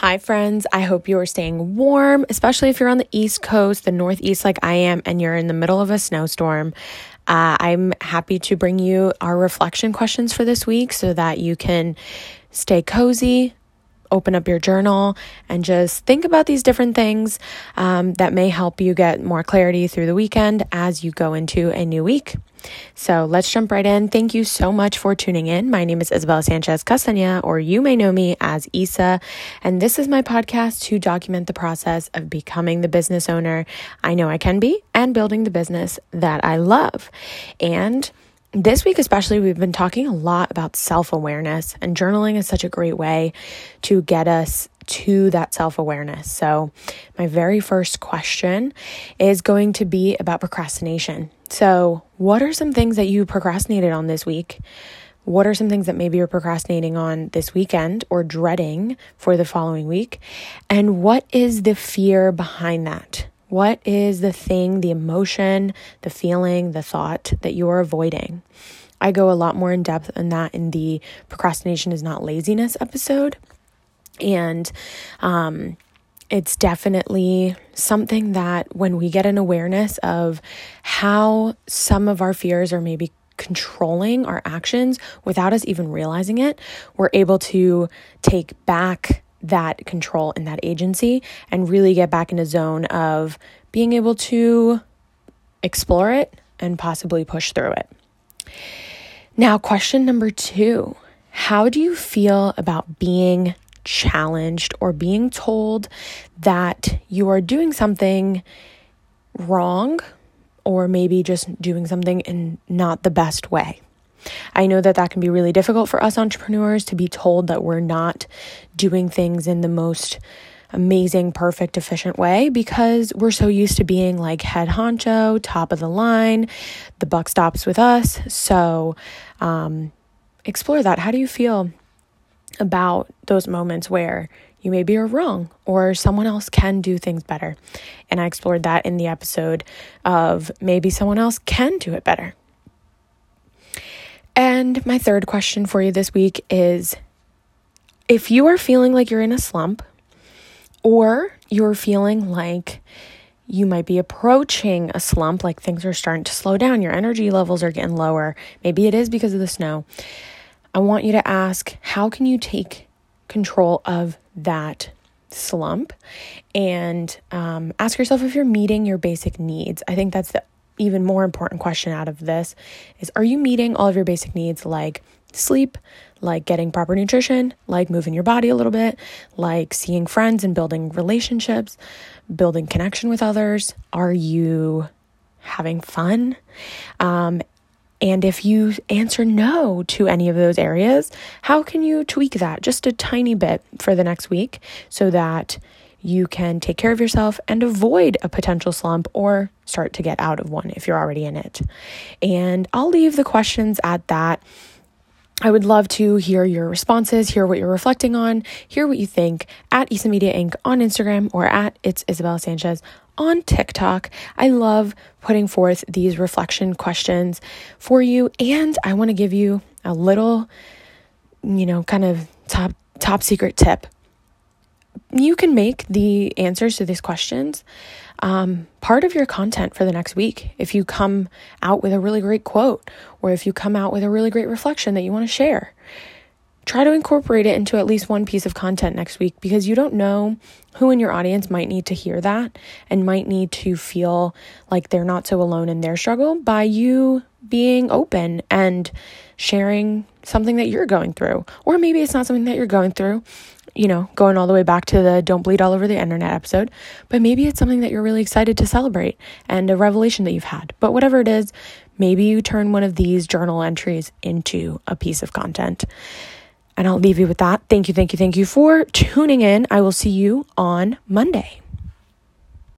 Hi, friends. I hope you are staying warm, especially if you're on the East Coast, the Northeast, like I am, and you're in the middle of a snowstorm. Uh, I'm happy to bring you our reflection questions for this week so that you can stay cozy, open up your journal and just think about these different things um, that may help you get more clarity through the weekend as you go into a new week. So let's jump right in. Thank you so much for tuning in. My name is Isabella Sanchez Castagna, or you may know me as Isa, and this is my podcast to document the process of becoming the business owner I know I can be and building the business that I love. And this week, especially, we've been talking a lot about self awareness, and journaling is such a great way to get us to that self awareness. So, my very first question is going to be about procrastination. So, what are some things that you procrastinated on this week? What are some things that maybe you're procrastinating on this weekend or dreading for the following week? And what is the fear behind that? What is the thing, the emotion, the feeling, the thought that you are avoiding? I go a lot more in depth in that in the procrastination is not laziness episode. And um, it's definitely something that when we get an awareness of how some of our fears are maybe controlling our actions without us even realizing it, we're able to take back that control and that agency and really get back in a zone of being able to explore it and possibly push through it. Now, question number two How do you feel about being challenged or being told that you are doing something wrong or maybe just doing something in not the best way? I know that that can be really difficult for us entrepreneurs to be told that we're not doing things in the most amazing, perfect, efficient way because we're so used to being like head honcho, top of the line. The buck stops with us. So, um, explore that. How do you feel about those moments where you maybe are wrong or someone else can do things better? And I explored that in the episode of maybe someone else can do it better. And my third question for you this week is if you are feeling like you're in a slump, or you're feeling like you might be approaching a slump, like things are starting to slow down, your energy levels are getting lower. Maybe it is because of the snow. I want you to ask how can you take control of that slump and um, ask yourself if you're meeting your basic needs. I think that's the even more important question out of this is are you meeting all of your basic needs like sleep, like getting proper nutrition, like moving your body a little bit, like seeing friends and building relationships, building connection with others? Are you having fun? Um, and if you answer no to any of those areas, how can you tweak that just a tiny bit for the next week so that you can take care of yourself and avoid a potential slump or start to get out of one if you're already in it. And I'll leave the questions at that. I would love to hear your responses, hear what you're reflecting on, hear what you think at Isa Media Inc. on Instagram or at It's Isabella Sanchez on TikTok. I love putting forth these reflection questions for you, and I want to give you a little, you know, kind of top top secret tip you can make the answers to these questions um, part of your content for the next week. If you come out with a really great quote, or if you come out with a really great reflection that you want to share, try to incorporate it into at least one piece of content next week because you don't know who in your audience might need to hear that and might need to feel like they're not so alone in their struggle by you being open and sharing something that you're going through. Or maybe it's not something that you're going through, you know, going all the way back to the don't bleed all over the internet episode, but maybe it's something that you're really excited to celebrate and a revelation that you've had. But whatever it is, maybe you turn one of these journal entries into a piece of content. And I'll leave you with that. Thank you, thank you, thank you for tuning in. I will see you on Monday.